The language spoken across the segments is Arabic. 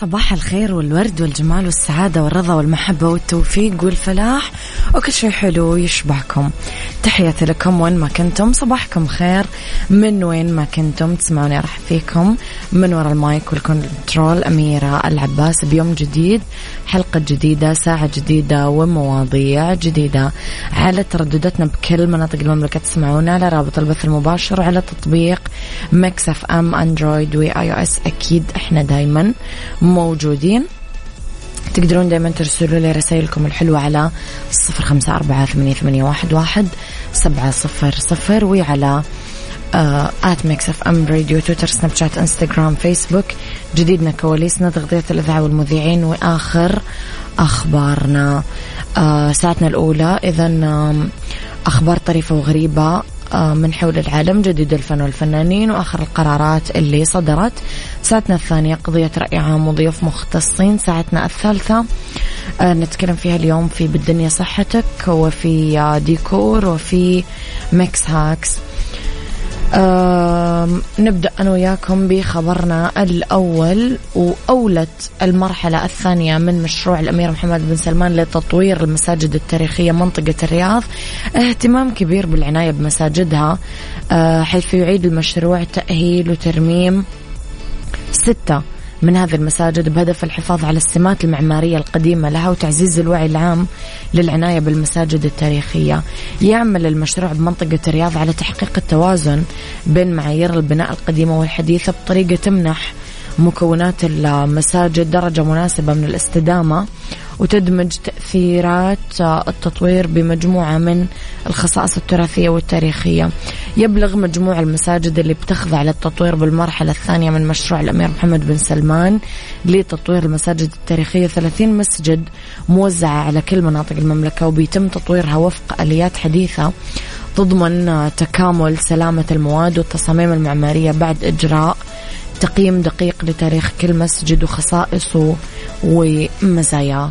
صباح الخير والورد والجمال والسعادة والرضا والمحبة والتوفيق والفلاح. وكل شيء حلو يشبعكم. تحياتي لكم وين ما كنتم صباحكم خير. من وين ما كنتم تسمعوني أرحب فيكم من وراء المايك وال control أميرة العباس بيوم جديد. حلقة جديدة ساعة جديدة ومواضيع جديدة. على تردداتنا بكل مناطق المملكة تسمعونا على رابط البث المباشر وعلى تطبيق Mix FM Android و iOS أكيد إحنا دايما موجودين. تقدرون دائما ترسلوا لي رسائلكم الحلوة على صفر خمسة أربعة ثمانية, واحد, واحد سبعة صفر صفر وعلى at Mix FM Radio تويتر سناب شات انستغرام فيسبوك جديدنا كواليسنا تغطية الإذاعة والمذيعين وآخر أخبارنا. آه ساعتنا الأولى إذا أخبار طريفة وغريبة. آه، من حول العالم جديد الفن والفنانين وآخر القرارات اللي صدرت. ساعتنا الثانية قضية رأي عام وضيوف مختصين. ساعتنا الثالثة آه، نتكلم فيها اليوم في بالدنيا صحتك وفي آه، ديكور وفي mix hacks. نبدأ أنا وياكم بخبرنا الأول وأولى المرحلة الثانية من مشروع الأمير محمد بن سلمان لتطوير المساجد التاريخية منطقة الرياض. اهتمام كبير بالعناية بمساجدها أه حيث يعيد المشروع تأهيل وترميم ستة. من هذه المساجد بهدف الحفاظ على السمات المعمارية القديمة لها وتعزيز الوعي العام للعناية بالمساجد التاريخية. يعمل المشروع بمنطقة الرياض على تحقيق التوازن بين معايير البناء القديمة والحديثة بطريقة تمنح مكونات المساجد درجة مناسبة من الاستدامة وتدمج تأثيرات التطوير بمجموعة من الخصائص التراثية والتاريخية. يبلغ مجموع المساجد اللي بتخضع للتطوير بالمرحلة الثانية من مشروع الأمير محمد بن سلمان لتطوير المساجد التاريخية. 30 مسجد موزعة على كل مناطق المملكة وبيتم تطويرها وفق آليات حديثة تضمن تكامل سلامة المواد والتصاميم المعمارية بعد إجراء تقييم دقيق لتاريخ كل مسجد وخصائصه ومزاياه.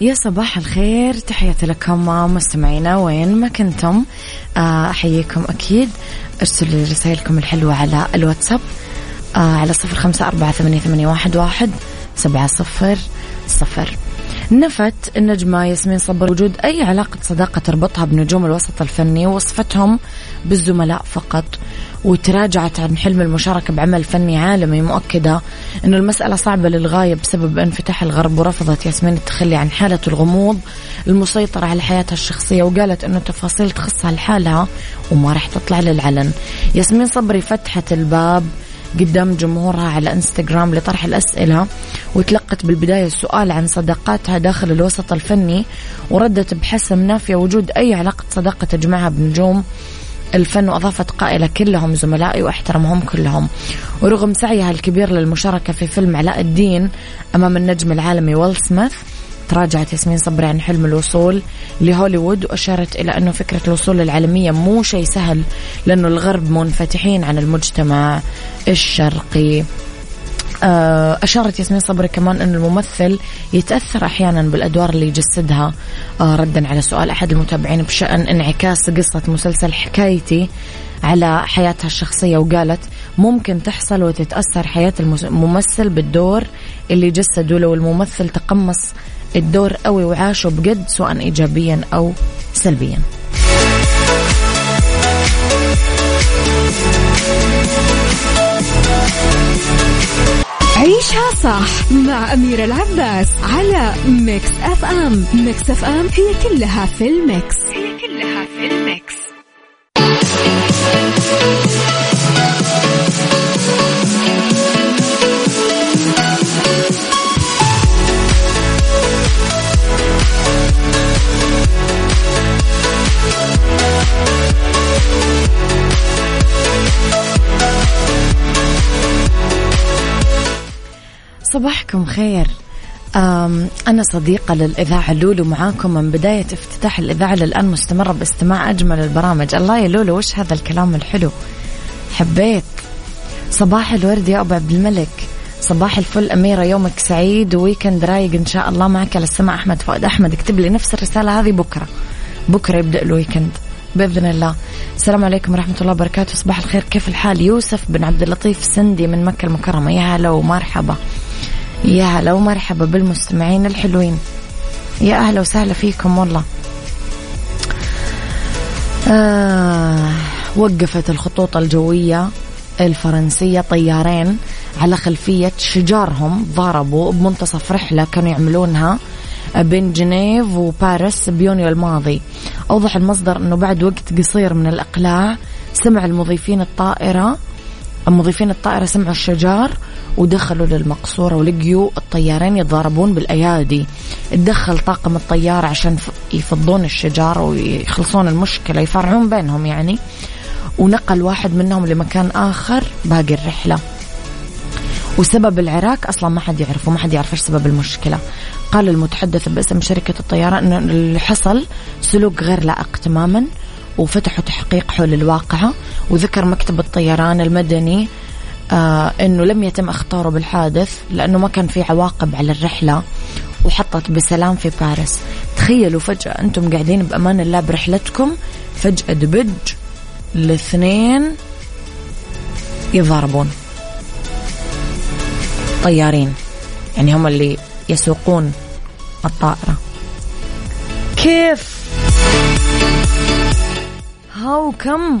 يا صباح الخير. تحياتي لكم مستمعينا وين ما كنتم. آه، أحييكم أكيد. ارسلوا لي رسائلكم الحلوة على الواتساب آه، على صفر خمسة أربعة ثمانية, واحد سبعة صفر صفر. نفت النجمة ياسمين صبر وجود أي علاقة صداقة تربطها بنجوم الوسط الفني ووصفتهم بالزملاء فقط وتراجعت عن حلم المشاركة بعمل فني عالمي مؤكدة أن المسألة صعبة للغاية بسبب انفتاح الغرب ورفضت ياسمين التخلي عن حالة الغموض المسيطرة على حياتها الشخصية وقالت أنه تفاصيل تخصها لحالها وما راح تطلع للعلن. ياسمين صبري فتحت الباب قدام جمهورها على إنستغرام لطرح الأسئلة وتلقت بالبداية السؤال عن صداقاتها داخل الوسط الفني وردت بحسم نافية وجود أي علاقة صداقة تجمعها بنجوم. الفن وأضافت قائلة كلهم زملائي وأحترمهم كلهم. ورغم سعيها الكبير للمشاركة في فيلم علاء الدين أمام النجم العالمي ويل سميث تراجعت ياسمين صبري عن حلم الوصول لهوليوود وأشارت إلى أنه فكرة الوصول للعالمية مو شيء سهل لأنه الغرب منفتحين عن المجتمع الشرقي. آه، أشارت ياسمين صبري كمان أن الممثل يتأثر أحيانا بالأدوار اللي يجسدها. آه، ردا على سؤال أحد المتابعين بشأن انعكاس قصة مسلسل حكايتي على حياتها الشخصية وقالت ممكن تحصل وتتأثر حياة الممثل بالدور اللي جسده لو الممثل تقمص الدور قوي وعاشه بجد سواء إيجابيا أو سلبيا. عيشها صح مع أميرة العباس على Mix FM Mix FM هي كلها في ال mix. هي كلها في ال mix. صباحكم خير. أنا صديقة للإذاعة لولو معاكم من بداية افتتاح الإذاعة للآن مستمرة باستماع أجمل البرامج. الله يا لولو وش هذا الكلام الحلو؟ حبيت. صباح الورد يا أبو عبد الملك. صباح الفل أميرة يومك سعيد weekend رايق إن شاء الله معك على السماء أحمد فؤاد أحمد. اكتب لي نفس الرسالة هذه بكرة. بكرة يبدأ ال weekend بإذن الله. السلام عليكم ورحمة الله وبركاته. صباح الخير كيف الحال؟ يوسف بن عبد اللطيف سندي من مكة المكرمة. يا هلا ومرحبا. يا هلا ومرحبا بالمستمعين الحلوين. يا أهلا وسهلا فيكم والله. آه وقفت الخطوط الجوية الفرنسية طيارين على خلفية شجارهم ضربوا بمنتصف رحلة كانوا يعملونها بين جنيف وباريس بيونيو الماضي. أوضح المصدر أنه بعد وقت قصير من الإقلاع سمع المضيفين الطائرة مضيفين الطائرة سمعوا الشجار ودخلوا للمقصورة ولقيوا الطيارين يتضاربون بالأيادي. تدخل طاقم الطيارة عشان يفضون الشجار ويخلصون المشكلة يفرعون بينهم يعني. ونقل واحد منهم لمكان آخر باقي الرحلة. وسبب العراك أصلا ما حد يعرفه ما حد يعرف إيش سبب المشكلة. قال المتحدث باسم شركة الطيران إنه اللي حصل سلوك غير لائق تماما وفتحوا تحقيق حول الواقعة. وذكر مكتب الطيران المدني آه إنه لم يتم اختاره بالحادث لأنه ما كان في عواقب على الرحلة وحطت بسلام في باريس. تخيلوا فجأة أنتم قاعدين بأمان الله برحلتكم فجأة دبج الاثنين يضاربون طيارين يعني هم اللي يسوقون الطائرة. كيف؟ هاو كم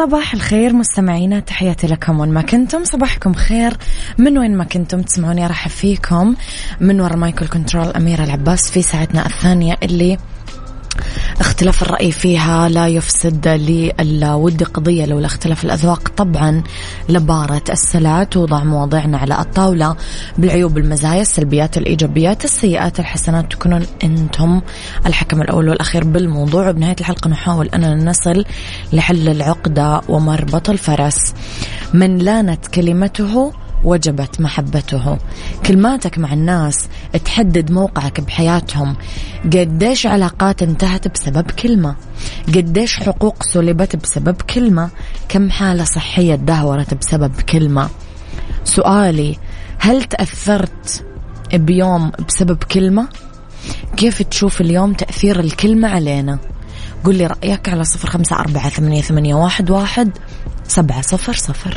صباح الخير مستمعينا تحياتي لكم وين ما كنتم. صباحكم خير. من وين ما كنتم تسمعوني أرحب فيكم. من وراء المايك وال control أميرة العباس في ساعتنا الثانية اللي اختلاف الرأي فيها لا يفسد للود قضية لولا اختلاف الأذواق. طبعا لبارة السلع توضع مواضيعنا على الطاولة بالعيوب المزايا السلبيات الإيجابيات السيئات الحسنات تكونون أنتم الحكم الأول والأخير بالموضوع. وبنهاية الحلقة نحاول أننا نصل لحل العقدة ومربط الفرس. من لانت كلمته وجبت محبته. كلماتك مع الناس تحدد موقعك بحياتهم. قديش علاقات انتهت بسبب كلمة؟ قديش حقوق سلبت بسبب كلمة؟ كم حالة صحية تدهورت بسبب كلمة؟ سؤالي هل تأثرت بيوم بسبب كلمة؟ كيف تشوف اليوم تأثير الكلمة علينا؟ قل لي رأيك على صفر خمسة أربعة ثمانية, ثمانية واحد, واحد سبعة صفر صفر.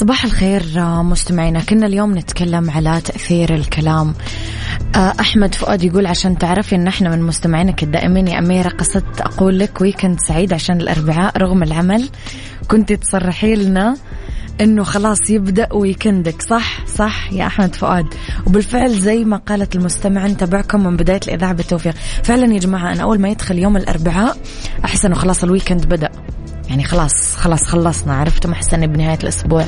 صباح الخير مستمعينا. كنا اليوم نتكلم على تأثير الكلام. آه، أحمد فؤاد يقول عشان تعرفي أن إحنا من مستمعينك الدائمين يا أميرة قصدت أقول لك weekend سعيد عشان الأربعاء رغم العمل كنت تصرحي لنا إنه خلاص يبدأ ويكندك صح صح يا أحمد فؤاد. وبالفعل زي ما قالت المستمع نتابعكم من بداية الإذاعة بالتوفيق. فعلا يا جماعة أنا أول ما يدخل يوم الأربعاء أحس إنه خلاص الويكند بدأ. يعني خلاص خلاص خلصنا عرفت ما احس اني بنهاية الأسبوع.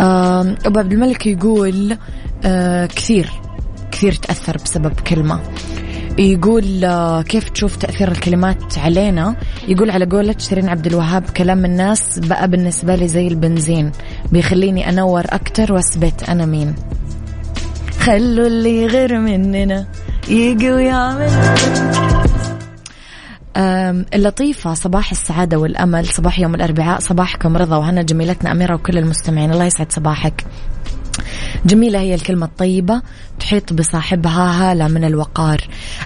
آه أبو عبد الملك يقول آه كثير كثير تأثر بسبب كلمة. يقول آه، كيف تشوف تأثير الكلمات علينا؟ يقول على قولة شيرين عبد الوهاب كلام الناس بقى بالنسبة لي زي البنزين بيخليني أنور أكتر وأثبت أنا مين. خلوا اللي غير مننا يجي ويعمل اللطيفة صباح السعادة والأمل صباح يوم الأربعاء صباحكم رضا وهنا جميلتنا أميرة وكل المستمعين. الله يسعد صباحك. جميلة هي الكلمة الطيبة تحيط بصاحبها هالة من الوقار.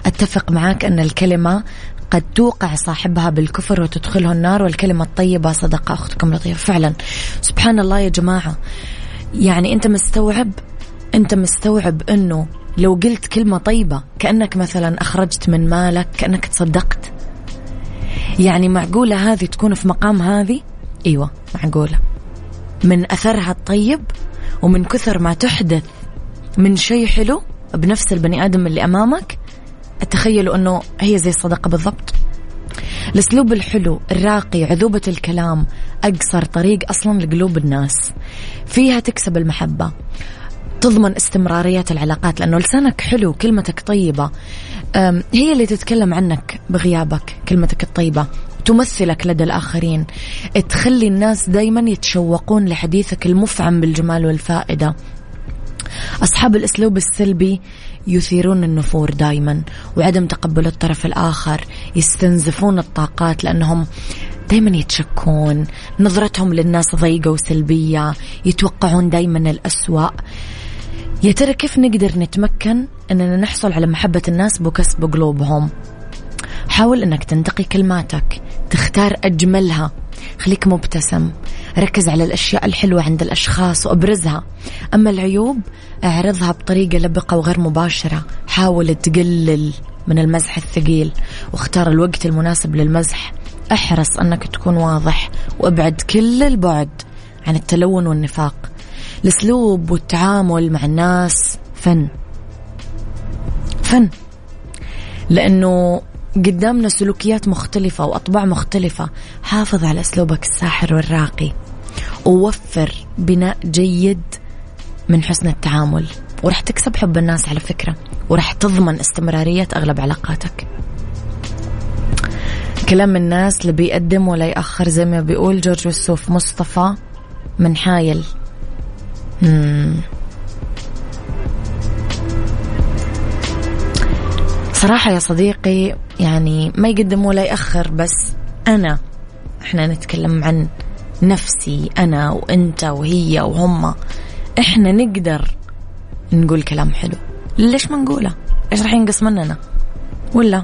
أتفق معك أن الكلمة قد توقع صاحبها بالكفر وتدخله النار والكلمة الطيبة صدقة أختكم لطيفة فعلا. سبحان الله يا جماعة. يعني أنت مستوعب؟ أنت مستوعب أنه لو قلت كلمة طيبة كأنك مثلا أخرجت من مالك كأنك تصدقت يعني معقولة هذه تكون في مقام هذه؟ أيوة معقولة. من أثرها الطيب ومن كثر ما تحدث من شيء حلو بنفس البني آدم اللي أمامك تخيلوا أنه هي زي الصدقة بالضبط. الأسلوب الحلو الراقي عذوبة الكلام أقصر طريق أصلا لقلوب الناس. فيها تكسب المحبة. تضمن استمرارية العلاقات لأنه لسانك حلو كلمتك طيبة. هي اللي تتكلم عنك بغيابك كلمتك الطيبة تمثلك لدى الآخرين تخلي الناس دايما يتشوقون لحديثك المفعم بالجمال والفائدة. أصحاب الأسلوب السلبي يثيرون النفور دائما وعدم تقبل الطرف الآخر يستنزفون الطاقات لأنهم دايما يتشكون نظرتهم للناس ضيقة وسلبية يتوقعون دايما الأسوأ. يا ترى كيف نقدر نتمكن أننا نحصل على محبة الناس بكسب قلوبهم حاول أنك تنتقي كلماتك تختار أجملها. خليك مبتسم. ركز على الأشياء الحلوة عند الأشخاص وأبرزها. أما العيوب أعرضها بطريقة لبقة وغير مباشرة. حاول تقلل من المزح الثقيل واختار الوقت المناسب للمزح. أحرص أنك تكون واضح وأبعد كل البعد عن التلون والنفاق. الأسلوب والتعامل مع الناس فن. فن. لأنه قدامنا سلوكيات مختلفة وأطباع مختلفة. حافظ على أسلوبك الساحر والراقي. ووفر بناء جيد من حسن التعامل. ورح تكسب حب الناس على فكرة. ورح تضمن استمرارية أغلب علاقاتك. كلام الناس اللي بيقدم ولا يأخر زي ما بيقول جورج وسوف مصطفى من حايل. صراحة يا صديقي يعني ما يقدم ولا يأخر بس أنا إحنا نتكلم عن نفسي أنا وأنت وهي وهم. إحنا نقدر نقول كلام حلو. ليش ما نقوله؟ إيش راح ينقص مننا؟ ولا؟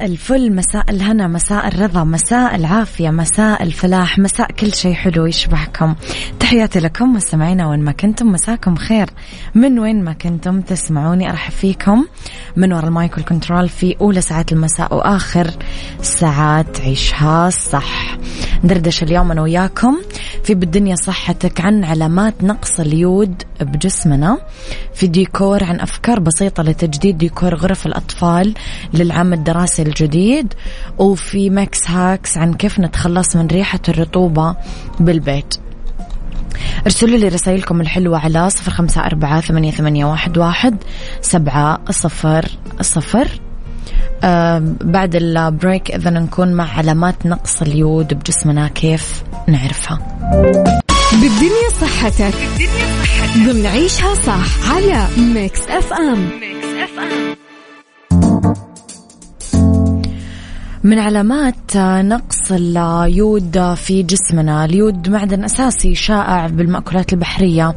مساء الفل مساء الهنا مساء الرضا مساء العافية مساء الفلاح مساء كل شيء حلو يشبهكم. تحياتي لكم مستمعينا وين ما كنتم مساكم خير. من وين ما كنتم تسمعوني أرحب فيكم. من وراء ال mic وال control في أولى ساعات المساء وآخر ساعات عيشها صح. ندردش اليوم أنا وياكم في بالدنيا صحتك عن علامات نقص اليود بجسمنا في ديكور عن أفكار بسيطة لتجديد ديكور غرف الأطفال للعام الدراسي الجديد وفي Mix Hacks عن كيف نتخلص من ريحة الرطوبة بالبيت. ارسلوا لي رسائلكم الحلوة على صفر خمسة أربعة ثمانية, ثمانية واحد, واحد سبعة صفر صفر. آه بعد ال break إذا نكون مع علامات نقص اليود بجسمنا كيف نعرفها؟ بالدنيا صحتك. بالدنيا صحتك. ضمن عيشها صح على Mix FM. Mix FM. من علامات نقص اليود في جسمنا. اليود معدن أساسي شائع بالمأكولات البحرية.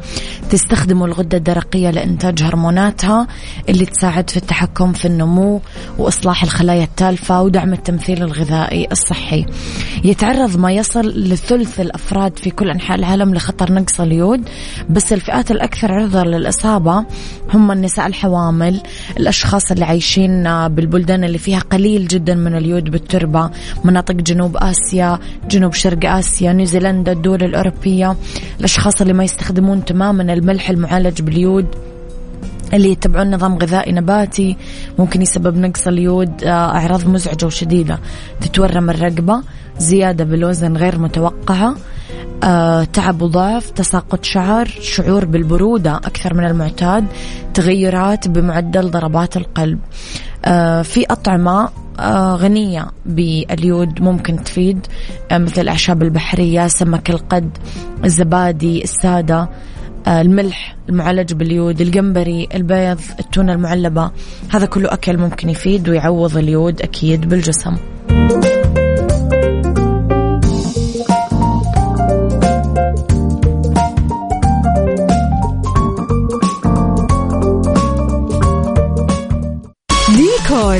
تستخدم الغدة الدرقية لإنتاج هرموناتها اللي تساعد في التحكم في النمو وإصلاح الخلايا التالفة ودعم التمثيل الغذائي الصحي. يتعرض ما يصل لثلث الأفراد في كل أنحاء العالم لخطر نقص اليود بس الفئات الأكثر عرضة للإصابة هم النساء الحوامل الأشخاص اللي عايشين بالبلدان اللي فيها قليل جدا من اليود بالتربة مناطق جنوب آسيا جنوب شرق آسيا نيوزيلندا الدول الأوروبية. الأشخاص اللي ما يستخدمون تماما الملح المعالج باليود اللي يتبعون نظام غذائي نباتي ممكن يسبب نقص اليود آه، أعراض مزعجة وشديدة. تتورم الرقبة زيادة بالوزن غير متوقعة أه، تعب وضعف تساقط شعر شعور بالبرودة أكثر من المعتاد تغيرات بمعدل ضربات القلب. أه، في أطعمة غنية باليود ممكن تفيد مثل الأعشاب البحرية سمك القد الزبادي السادة. الملح المعالج باليود الجمبري البيض التونة المعلبة هذا كله أكل ممكن يفيد ويعوض اليود أكيد بالجسم. ديكور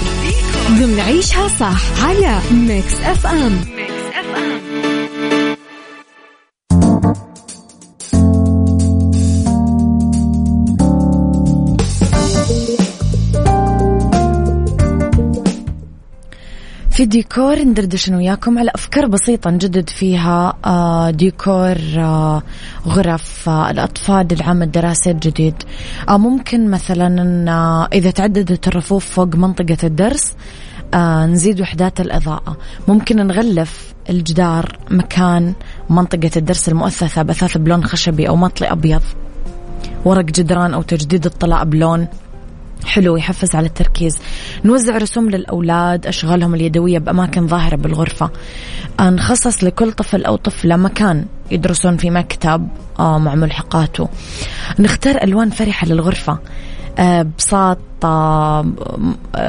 ضمن عيشها صح على Mix FM. في ديكور ندردش أنا وياكم؟ على أفكار بسيطة نجدد فيها آه، ديكور آه، غرف آه، الأطفال للعام الدراسي الجديد. ممكن مثلا إذا تعددت الرفوف فوق منطقة الدرس نزيد وحدات الإضاءة. ممكن نغلف الجدار مكان منطقة الدرس المؤثثة بأثاث بلون خشبي أو مطلي أبيض ورق جدران أو تجديد الطلاء بلون. حلو يحفز على التركيز. نوزع رسوم للأولاد أشغالهم اليدوية بأماكن ظاهرة بالغرفة. نخصص لكل طفل أو طفلة مكان يدرسون في مكتب آه، مع ملحقاته. نختار ألوان فرحة للغرفة آه، بساط آه،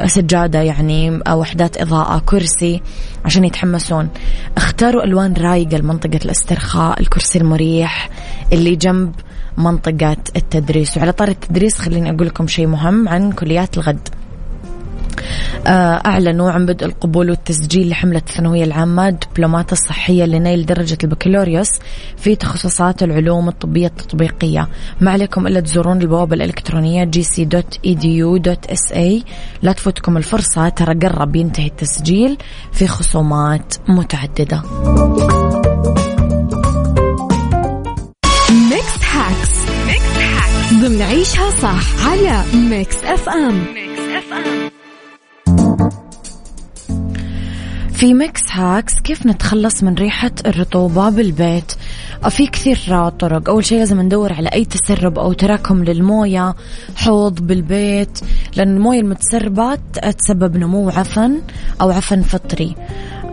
سجادة يعني وحدات إضاءة كرسي عشان يتحمسون. اختاروا ألوان رايقة لمنطقة الأسترخاء الكرسي المريح اللي جنب منطقة التدريس. وعلى طار التدريس خليني أقول لكم شيء مهم عن كليات الغد. آه، أعلنوا عن بدء القبول والتسجيل لحملة الثانوية العامة دبلومات الصحية لنيل درجة البكالوريوس في تخصصات العلوم الطبية التطبيقية. ما عليكم إلا تزورون البوابة الإلكترونية gc.edu.sa لا تفوتكم الفرصة ترى قرب ينتهي التسجيل في خصومات متعددة. Hacks ضمن عيشها صح على Mix FM Mix FM في Mix Hacks كيف نتخلص من ريحة الرطوبة بالبيت؟ في كثير طرق. أول شيء لازم ندور على أي تسرب أو تراكم للموية. حوض بالبيت. لأن الموية المتسربة تسبب نمو عفن أو عفن فطري.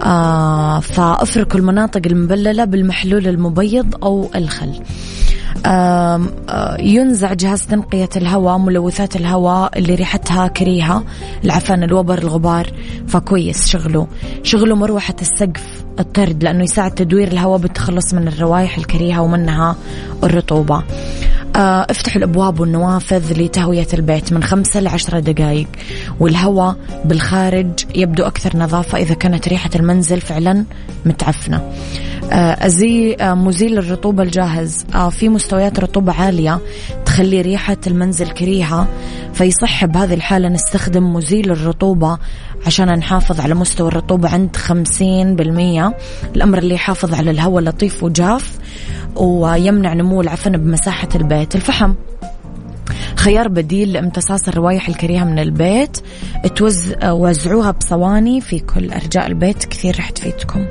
آه فافركوا المناطق المبللة بالمحلول المبيض أو الخل. ينزع جهاز تنقية الهواء ملوثات الهواء اللي ريحتها كريهة. العفن الوبر الغبار. فكويس شغلوا شغلوا مروحة السقف الطرد لأنه يساعد تدوير الهواء بالتخلص من الروائح الكريهة ومنها الرطوبة. افتحوا الأبواب والنوافذ لتهوية البيت من خمسة لعشرة دقائق والهواء بالخارج يبدو أكثر نظافة إذا كانت ريحة المنزل فعلا متعفنة. آه، أزي آه، مزيل الرطوبة الجاهز. في مستويات رطوبة عالية تخلي ريحة المنزل كريهة فيصح بهذه الحالة نستخدم مزيل الرطوبة عشان نحافظ على مستوى الرطوبة عند خمسين بالمية. الأمر اللي يحافظ على الهواء لطيف وجاف ويمنع نمو العفن بمساحة البيت. الفحم. خيار بديل لامتصاص الروائح الكريهة من البيت. توزعوها بصواني في كل أرجاء البيت. كثير رح تفيدكم.